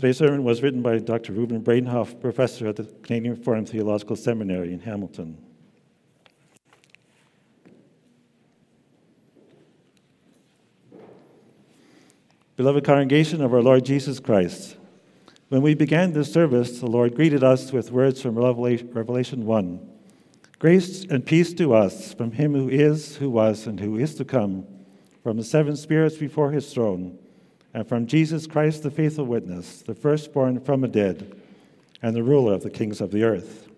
Today's sermon was written by Dr. Reuben Bredenhof, professor at the Canadian Reformed Theological Seminary in Hamilton. Beloved congregation of our Lord Jesus Christ, when we began this service, the Lord greeted us with words from Revelation 1 Grace and peace to us from him who is, who was, and who is to come, from the seven spirits before his throne, and from Jesus Christ, the faithful witness, the firstborn from the dead, and the ruler of the kings of the earth.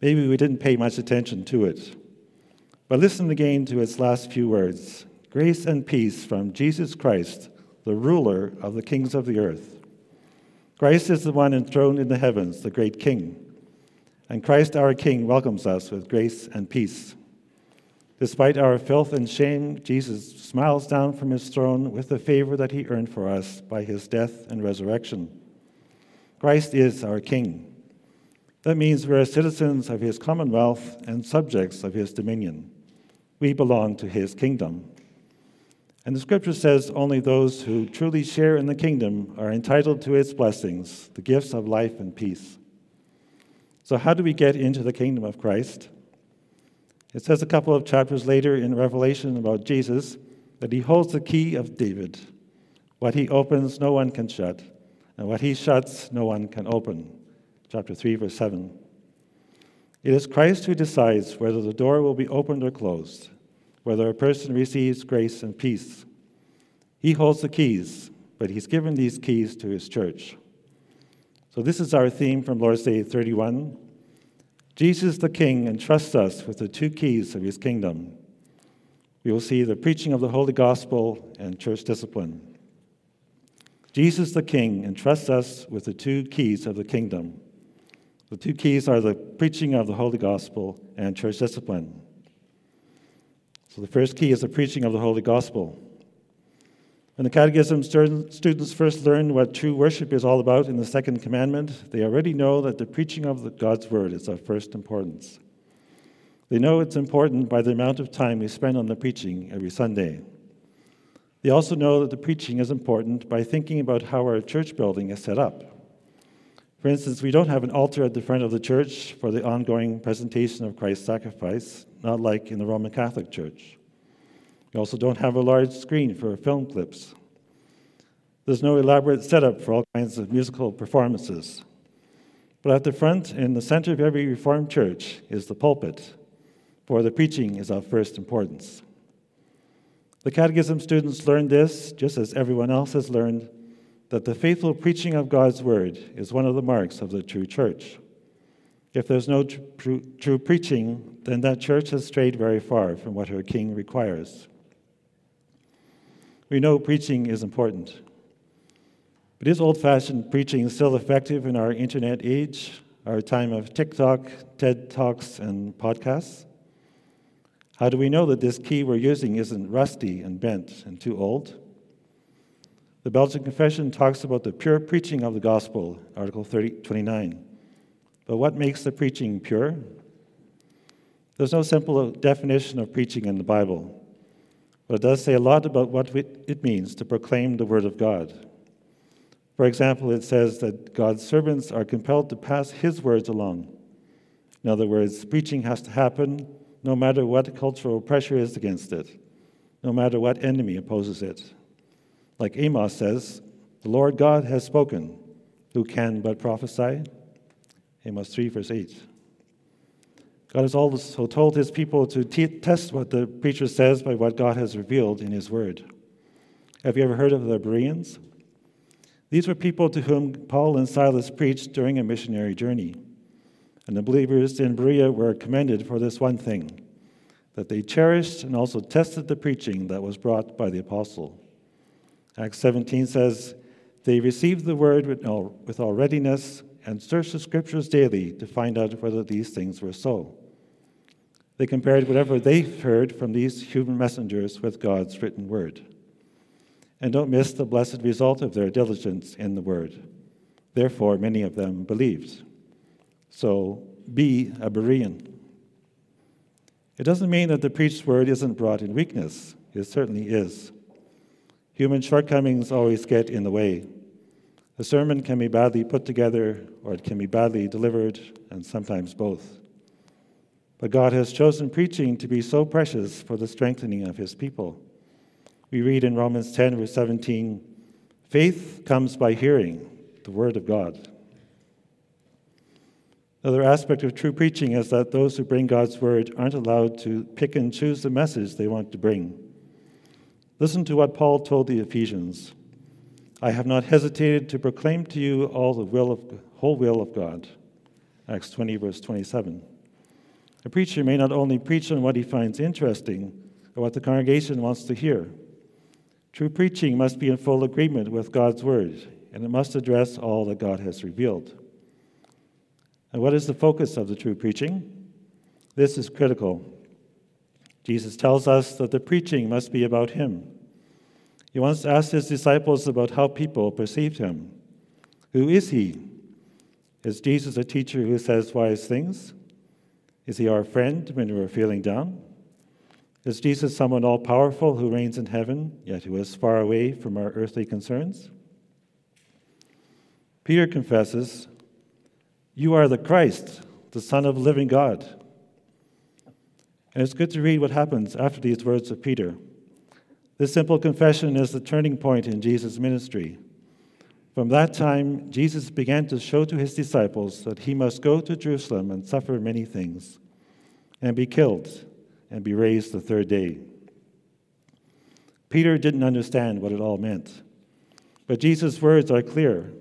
Maybe we didn't pay much attention to it, but listen again to its last few words Grace and peace from Jesus Christ, the ruler of the kings of the earth. Christ is the one enthroned in the heavens, the great King. And Christ our King welcomes us with grace and peace. Despite our filth and shame, Jesus smiles down from his throne with the favor that he earned for us by his death and resurrection. Christ is our King. That means we're citizens of his commonwealth and subjects of his dominion. We belong to his kingdom. And the scripture says only those who truly share in the kingdom are entitled to its blessings, the gifts of life and peace. So, how do we get into the kingdom of Christ? It says a couple of chapters later in Revelation about Jesus that he holds the key of David. What he opens, no one can shut, and what he shuts, no one can open. Chapter 3, verse 7. It is Christ who decides whether the door will be opened or closed whether a person receives grace and peace. He holds the keys, but he's given these keys to his church. So, this is our theme from Lord's Day 31. Jesus the King entrusts us with the two keys of his kingdom. We will see the preaching of the Holy Gospel and church discipline. Jesus the King entrusts us with the two keys of the kingdom. The two keys are the preaching of the Holy Gospel and church discipline. So the first key is the preaching of the Holy Gospel. When the Catechism students first learn what true worship is all about in the second commandment, they already know that the preaching of God's Word is of first importance. They know it's important by the amount of time we spend on the preaching every Sunday. They also know that the preaching is important by thinking about how our church building is set up. For instance, we don't have an altar at the front of the church for the ongoing presentation of Christ's sacrifice, not like in the Roman Catholic Church. We also don't have a large screen for film clips. There's no elaborate setup for all kinds of musical performances. But at the front, in the center of every Reformed church, is the pulpit, for the preaching is of first importance. The Catechism students learned this, just as everyone else has learned, that the faithful preaching of God's Word is one of the marks of the true church. If there's no true, true preaching, then that church has strayed very far from what her king requires. We know preaching is important. But is old fashioned preaching still effective in our internet age, our time of TikTok, TED Talks, and podcasts? How do we know that this key we're using isn't rusty and bent and too old? The Belgian Confession talks about the pure preaching of the gospel, Article 30, 29. But what makes the preaching pure? There's no simple definition of preaching in the Bible, but it does say a lot about what it means to proclaim the Word of God. For example, it says that God's servants are compelled to pass His words along. In other words, preaching has to happen no matter what cultural pressure is against it, no matter what enemy opposes it. Like Amos says, the Lord God has spoken. Who can but prophesy? Amos 3, verse 8. God has also told his people to test what the preacher says by what God has revealed in his word. Have you ever heard of the Bereans? These were people to whom Paul and Silas preached during a missionary journey. And the believers in Berea were commended for this one thing that they cherished and also tested the preaching that was brought by the apostle. Acts 17 says, They received the word with all, with all readiness and searched the scriptures daily to find out whether these things were so. They compared whatever they heard from these human messengers with God's written word. And don't miss the blessed result of their diligence in the word. Therefore, many of them believed. So, be a Berean. It doesn't mean that the preached word isn't brought in weakness, it certainly is. Human shortcomings always get in the way. A sermon can be badly put together or it can be badly delivered, and sometimes both. But God has chosen preaching to be so precious for the strengthening of his people. We read in Romans 10, verse 17 faith comes by hearing the word of God. Another aspect of true preaching is that those who bring God's word aren't allowed to pick and choose the message they want to bring. Listen to what Paul told the Ephesians I have not hesitated to proclaim to you all the will of, whole will of God. Acts 20, verse 27. A preacher may not only preach on what he finds interesting or what the congregation wants to hear. True preaching must be in full agreement with God's word, and it must address all that God has revealed. And what is the focus of the true preaching? This is critical. Jesus tells us that the preaching must be about Him. He once asked His disciples about how people perceived Him. Who is He? Is Jesus a teacher who says wise things? Is he our friend when we're feeling down? Is Jesus someone all powerful who reigns in heaven, yet who is far away from our earthly concerns? Peter confesses, You are the Christ, the Son of the living God. And it's good to read what happens after these words of Peter. This simple confession is the turning point in Jesus' ministry. From that time, Jesus began to show to his disciples that he must go to Jerusalem and suffer many things, and be killed, and be raised the third day. Peter didn't understand what it all meant, but Jesus' words are clear.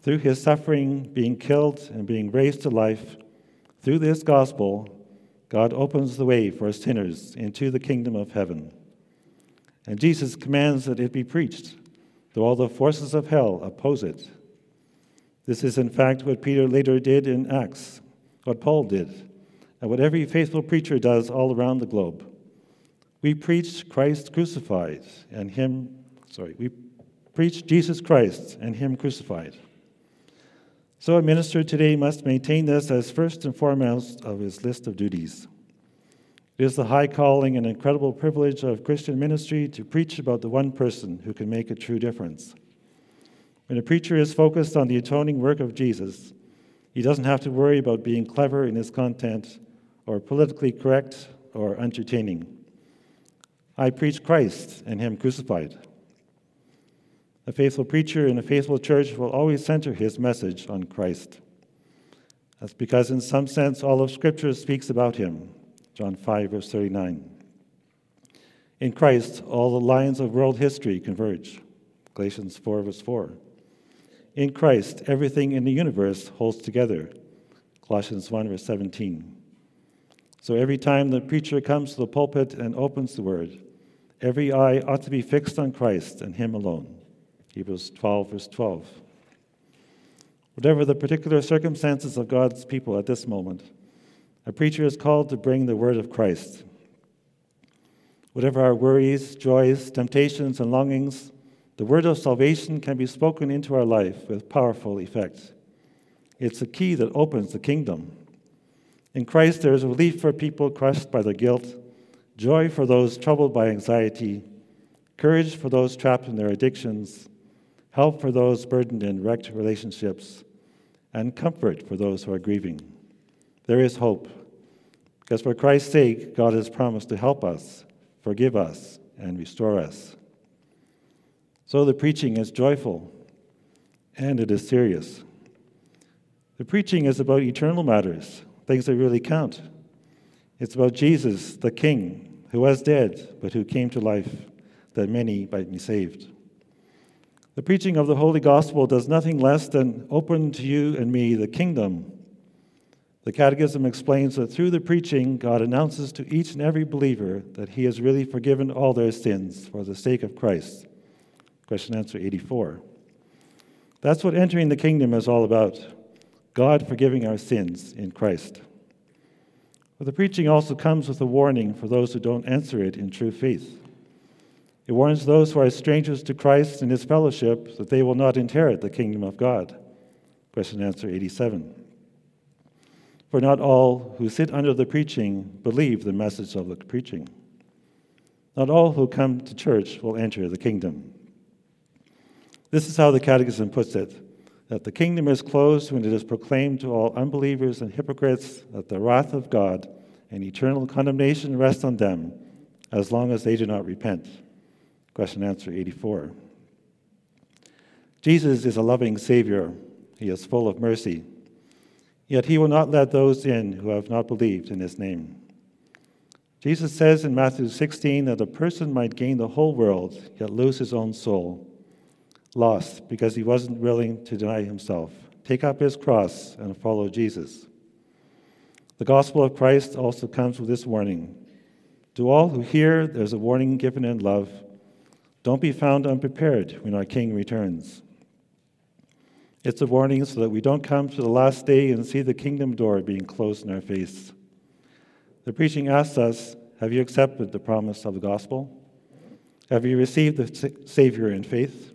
Through his suffering, being killed, and being raised to life, through this gospel, God opens the way for sinners into the kingdom of heaven. And Jesus commands that it be preached though all the forces of hell oppose it. This is, in fact, what Peter later did in Acts, what Paul did, and what every faithful preacher does all around the globe. We preach Christ crucified and Him, sorry, we preach Jesus Christ and Him crucified. So a minister today must maintain this as first and foremost of his list of duties. It is the high calling and incredible privilege of Christian ministry to preach about the one person who can make a true difference. When a preacher is focused on the atoning work of Jesus, he doesn't have to worry about being clever in his content or politically correct or entertaining. I preach Christ and Him crucified. A faithful preacher in a faithful church will always center his message on Christ. That's because, in some sense, all of Scripture speaks about Him John 5, verse 39. In Christ, all the lines of world history converge. Galatians 4, verse 4. In Christ, everything in the universe holds together. Colossians 1, verse 17. So every time the preacher comes to the pulpit and opens the word, every eye ought to be fixed on Christ and Him alone. Hebrews 12, verse 12. Whatever the particular circumstances of God's people at this moment, a preacher is called to bring the word of Christ. Whatever our worries, joys, temptations, and longings, the word of salvation can be spoken into our life with powerful effect. It's a key that opens the kingdom. In Christ, there is relief for people crushed by their guilt, joy for those troubled by anxiety, courage for those trapped in their addictions, help for those burdened in wrecked relationships, and comfort for those who are grieving. There is hope. Because for Christ's sake, God has promised to help us, forgive us, and restore us. So the preaching is joyful and it is serious. The preaching is about eternal matters, things that really count. It's about Jesus, the King, who was dead, but who came to life that many might be saved. The preaching of the Holy Gospel does nothing less than open to you and me the kingdom the Catechism explains that through the preaching, God announces to each and every believer that he has really forgiven all their sins for the sake of Christ. Question answer 84. That's what entering the kingdom is all about God forgiving our sins in Christ. But the preaching also comes with a warning for those who don't answer it in true faith. It warns those who are strangers to Christ and his fellowship that they will not inherit the kingdom of God. Question answer 87. For not all who sit under the preaching believe the message of the preaching. Not all who come to church will enter the kingdom. This is how the Catechism puts it that the kingdom is closed when it is proclaimed to all unbelievers and hypocrites that the wrath of God and eternal condemnation rest on them as long as they do not repent. Question answer 84. Jesus is a loving Savior. He is full of mercy. Yet he will not let those in who have not believed in his name. Jesus says in Matthew 16 that a person might gain the whole world, yet lose his own soul. Lost because he wasn't willing to deny himself, take up his cross, and follow Jesus. The gospel of Christ also comes with this warning. To all who hear, there's a warning given in love. Don't be found unprepared when our King returns. It's a warning so that we don't come to the last day and see the kingdom door being closed in our face. The preaching asks us Have you accepted the promise of the gospel? Have you received the Savior in faith?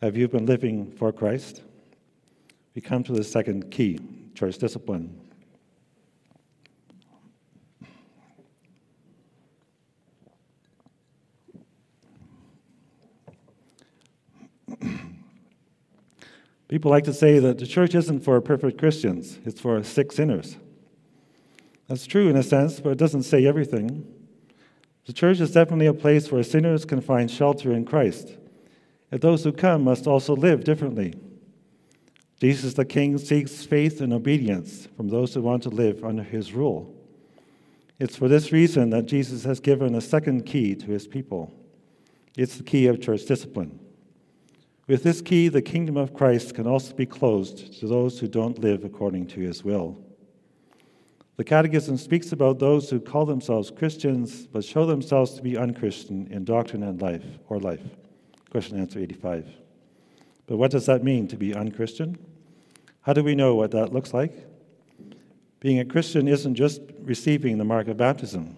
Have you been living for Christ? We come to the second key church discipline. People like to say that the church isn't for perfect Christians, it's for sick sinners. That's true in a sense, but it doesn't say everything. The church is definitely a place where sinners can find shelter in Christ. And those who come must also live differently. Jesus the King seeks faith and obedience from those who want to live under his rule. It's for this reason that Jesus has given a second key to his people. It's the key of church discipline. With this key, the kingdom of Christ can also be closed to those who don't live according to his will. The Catechism speaks about those who call themselves Christians but show themselves to be unchristian in doctrine and life or life. Question answer 85. But what does that mean to be unchristian? How do we know what that looks like? Being a Christian isn't just receiving the mark of baptism.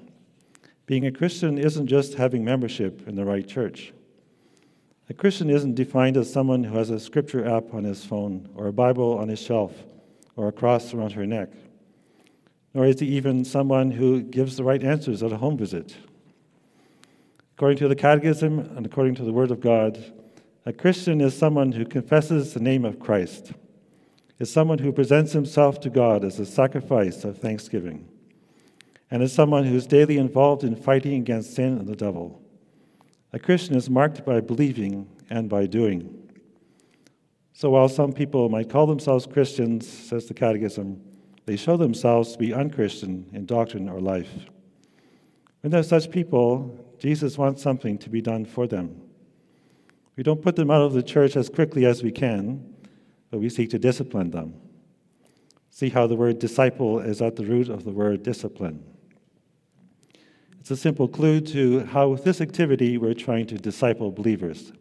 Being a Christian isn't just having membership in the right church. A Christian isn't defined as someone who has a scripture app on his phone, or a Bible on his shelf, or a cross around her neck nor is he even someone who gives the right answers at a home visit. According to the Catechism and according to the Word of God, a Christian is someone who confesses the name of Christ, is someone who presents himself to God as a sacrifice of thanksgiving, and is someone who is daily involved in fighting against sin and the devil. A Christian is marked by believing and by doing. So while some people might call themselves Christians, says the Catechism, they show themselves to be unchristian in doctrine or life. When there are such people, Jesus wants something to be done for them. We don't put them out of the church as quickly as we can, but we seek to discipline them. See how the word disciple is at the root of the word discipline. It's a simple clue to how, with this activity, we're trying to disciple believers.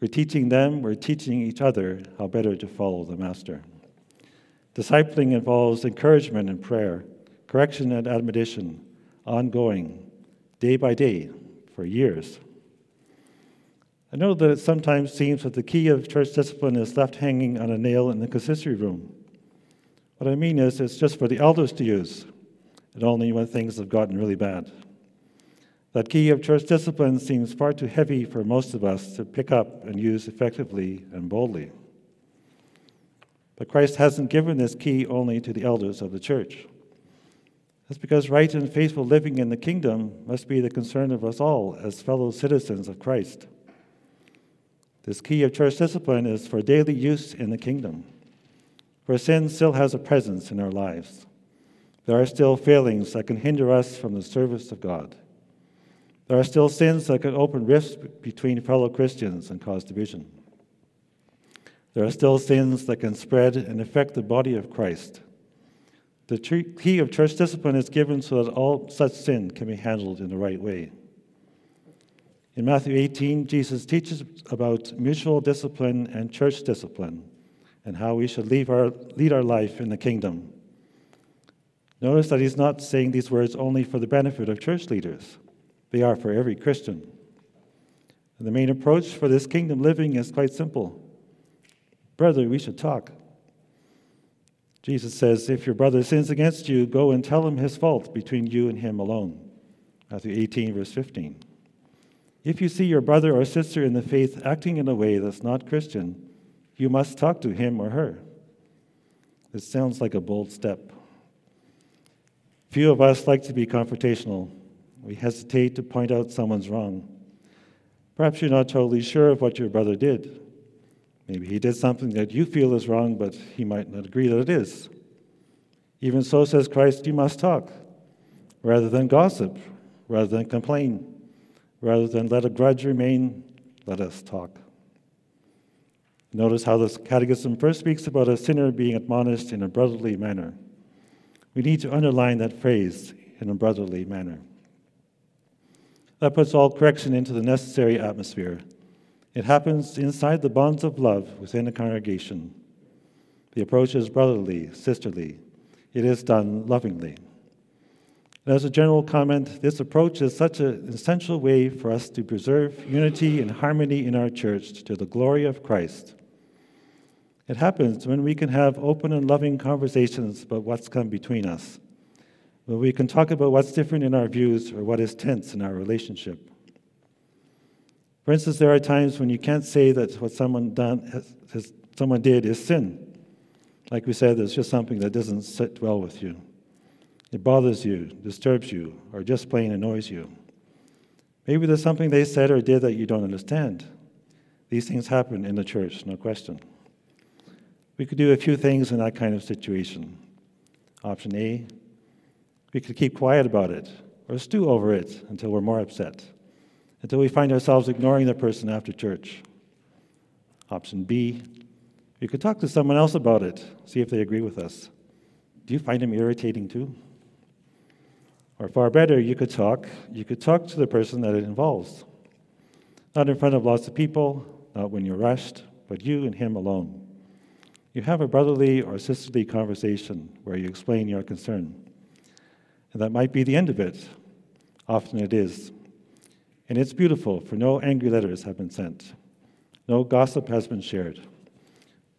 We're teaching them, we're teaching each other how better to follow the Master. Discipling involves encouragement and prayer, correction and admonition, ongoing, day by day, for years. I know that it sometimes seems that the key of church discipline is left hanging on a nail in the consistory room. What I mean is, it's just for the elders to use, and only when things have gotten really bad. That key of church discipline seems far too heavy for most of us to pick up and use effectively and boldly. But Christ hasn't given this key only to the elders of the church. That's because right and faithful living in the kingdom must be the concern of us all as fellow citizens of Christ. This key of church discipline is for daily use in the kingdom, for sin still has a presence in our lives. There are still failings that can hinder us from the service of God. There are still sins that can open rifts between fellow Christians and cause division. There are still sins that can spread and affect the body of Christ. The key of church discipline is given so that all such sin can be handled in the right way. In Matthew 18, Jesus teaches about mutual discipline and church discipline and how we should lead our, lead our life in the kingdom. Notice that he's not saying these words only for the benefit of church leaders, they are for every Christian. And the main approach for this kingdom living is quite simple Brother, we should talk. Jesus says, If your brother sins against you, go and tell him his fault between you and him alone. Matthew 18, verse 15. If you see your brother or sister in the faith acting in a way that's not Christian, you must talk to him or her. This sounds like a bold step. Few of us like to be confrontational. We hesitate to point out someone's wrong. Perhaps you're not totally sure of what your brother did. Maybe he did something that you feel is wrong, but he might not agree that it is. Even so, says Christ, you must talk rather than gossip, rather than complain, rather than let a grudge remain, let us talk. Notice how this catechism first speaks about a sinner being admonished in a brotherly manner. We need to underline that phrase in a brotherly manner. That puts all correction into the necessary atmosphere. It happens inside the bonds of love within a congregation. The approach is brotherly, sisterly. It is done lovingly. And as a general comment, this approach is such an essential way for us to preserve unity and harmony in our church to the glory of Christ. It happens when we can have open and loving conversations about what's come between us, when we can talk about what's different in our views or what is tense in our relationship. For instance, there are times when you can't say that what someone, done, has, has, someone did is sin. Like we said, there's just something that doesn't sit well with you. It bothers you, disturbs you, or just plain annoys you. Maybe there's something they said or did that you don't understand. These things happen in the church, no question. We could do a few things in that kind of situation. Option A, we could keep quiet about it or stew over it until we're more upset, until we find ourselves ignoring the person after church. Option B, we could talk to someone else about it, see if they agree with us. Do you find him irritating too? Or far better, you could talk, you could talk to the person that it involves. Not in front of lots of people, not when you're rushed, but you and him alone. You have a brotherly or sisterly conversation where you explain your concern. And that might be the end of it. Often it is. And it's beautiful, for no angry letters have been sent. No gossip has been shared.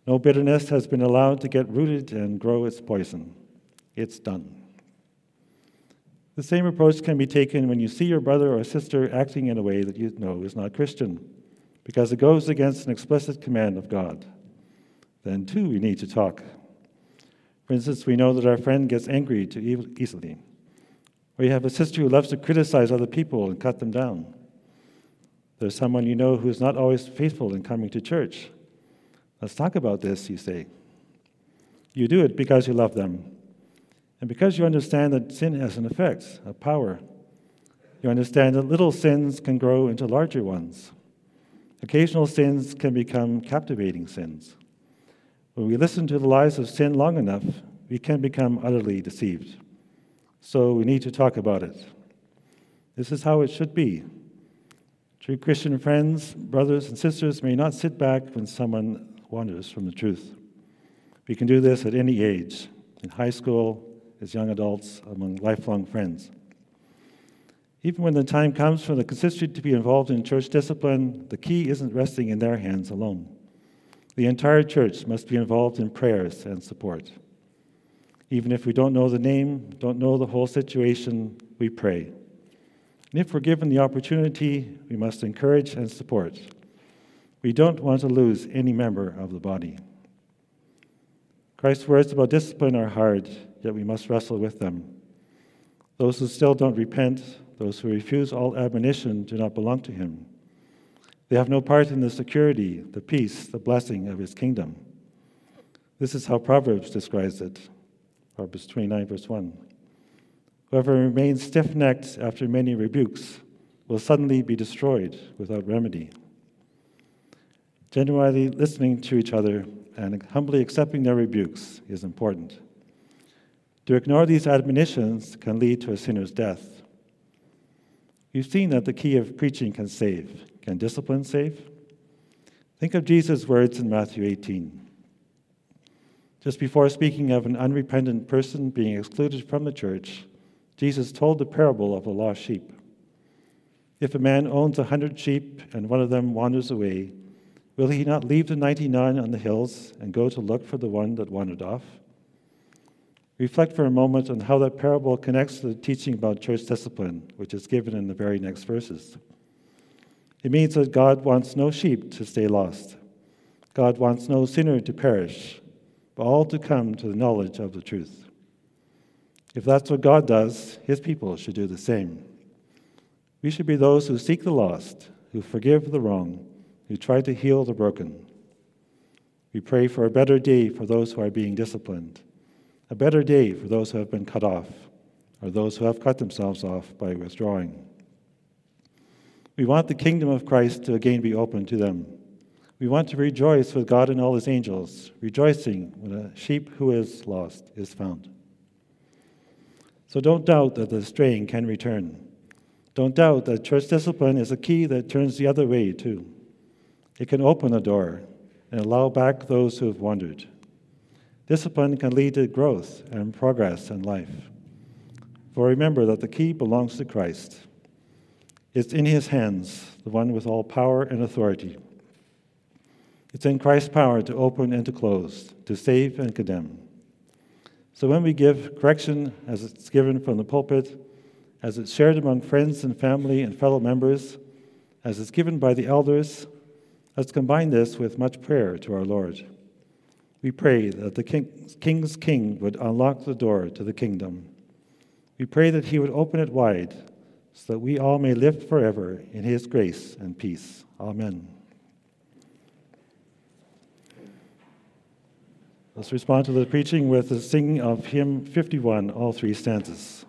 No bitterness has been allowed to get rooted and grow its poison. It's done. The same approach can be taken when you see your brother or sister acting in a way that you know is not Christian, because it goes against an explicit command of God then too we need to talk. For instance, we know that our friend gets angry too easily. Or you have a sister who loves to criticize other people and cut them down. There's someone you know who's not always faithful in coming to church. Let's talk about this, you say. You do it because you love them. And because you understand that sin has an effect, a power. You understand that little sins can grow into larger ones. Occasional sins can become captivating sins. When we listen to the lies of sin long enough, we can become utterly deceived. So we need to talk about it. This is how it should be. True Christian friends, brothers, and sisters may not sit back when someone wanders from the truth. We can do this at any age, in high school, as young adults, among lifelong friends. Even when the time comes for the consistory to be involved in church discipline, the key isn't resting in their hands alone. The entire church must be involved in prayers and support. Even if we don't know the name, don't know the whole situation, we pray. And if we're given the opportunity, we must encourage and support. We don't want to lose any member of the body. Christ's words about discipline are hard, yet we must wrestle with them. Those who still don't repent, those who refuse all admonition, do not belong to him. They have no part in the security, the peace, the blessing of his kingdom. This is how Proverbs describes it. Proverbs 29, verse 1. Whoever remains stiff necked after many rebukes will suddenly be destroyed without remedy. Genuinely listening to each other and humbly accepting their rebukes is important. To ignore these admonitions can lead to a sinner's death. We've seen that the key of preaching can save. Can discipline save? Think of Jesus' words in Matthew 18. Just before speaking of an unrepentant person being excluded from the church, Jesus told the parable of the lost sheep. If a man owns a hundred sheep and one of them wanders away, will he not leave the 99 on the hills and go to look for the one that wandered off? Reflect for a moment on how that parable connects to the teaching about church discipline, which is given in the very next verses. It means that God wants no sheep to stay lost. God wants no sinner to perish, but all to come to the knowledge of the truth. If that's what God does, his people should do the same. We should be those who seek the lost, who forgive the wrong, who try to heal the broken. We pray for a better day for those who are being disciplined, a better day for those who have been cut off, or those who have cut themselves off by withdrawing. We want the kingdom of Christ to again be open to them. We want to rejoice with God and all his angels, rejoicing when a sheep who is lost is found. So don't doubt that the straying can return. Don't doubt that church discipline is a key that turns the other way, too. It can open a door and allow back those who have wandered. Discipline can lead to growth and progress in life. For remember that the key belongs to Christ. It's in his hands, the one with all power and authority. It's in Christ's power to open and to close, to save and condemn. So when we give correction as it's given from the pulpit, as it's shared among friends and family and fellow members, as it's given by the elders, let's combine this with much prayer to our Lord. We pray that the King's King would unlock the door to the kingdom. We pray that he would open it wide so that we all may live forever in his grace and peace. Amen. Let's respond to the preaching with the singing of hymn 51, all three stanzas.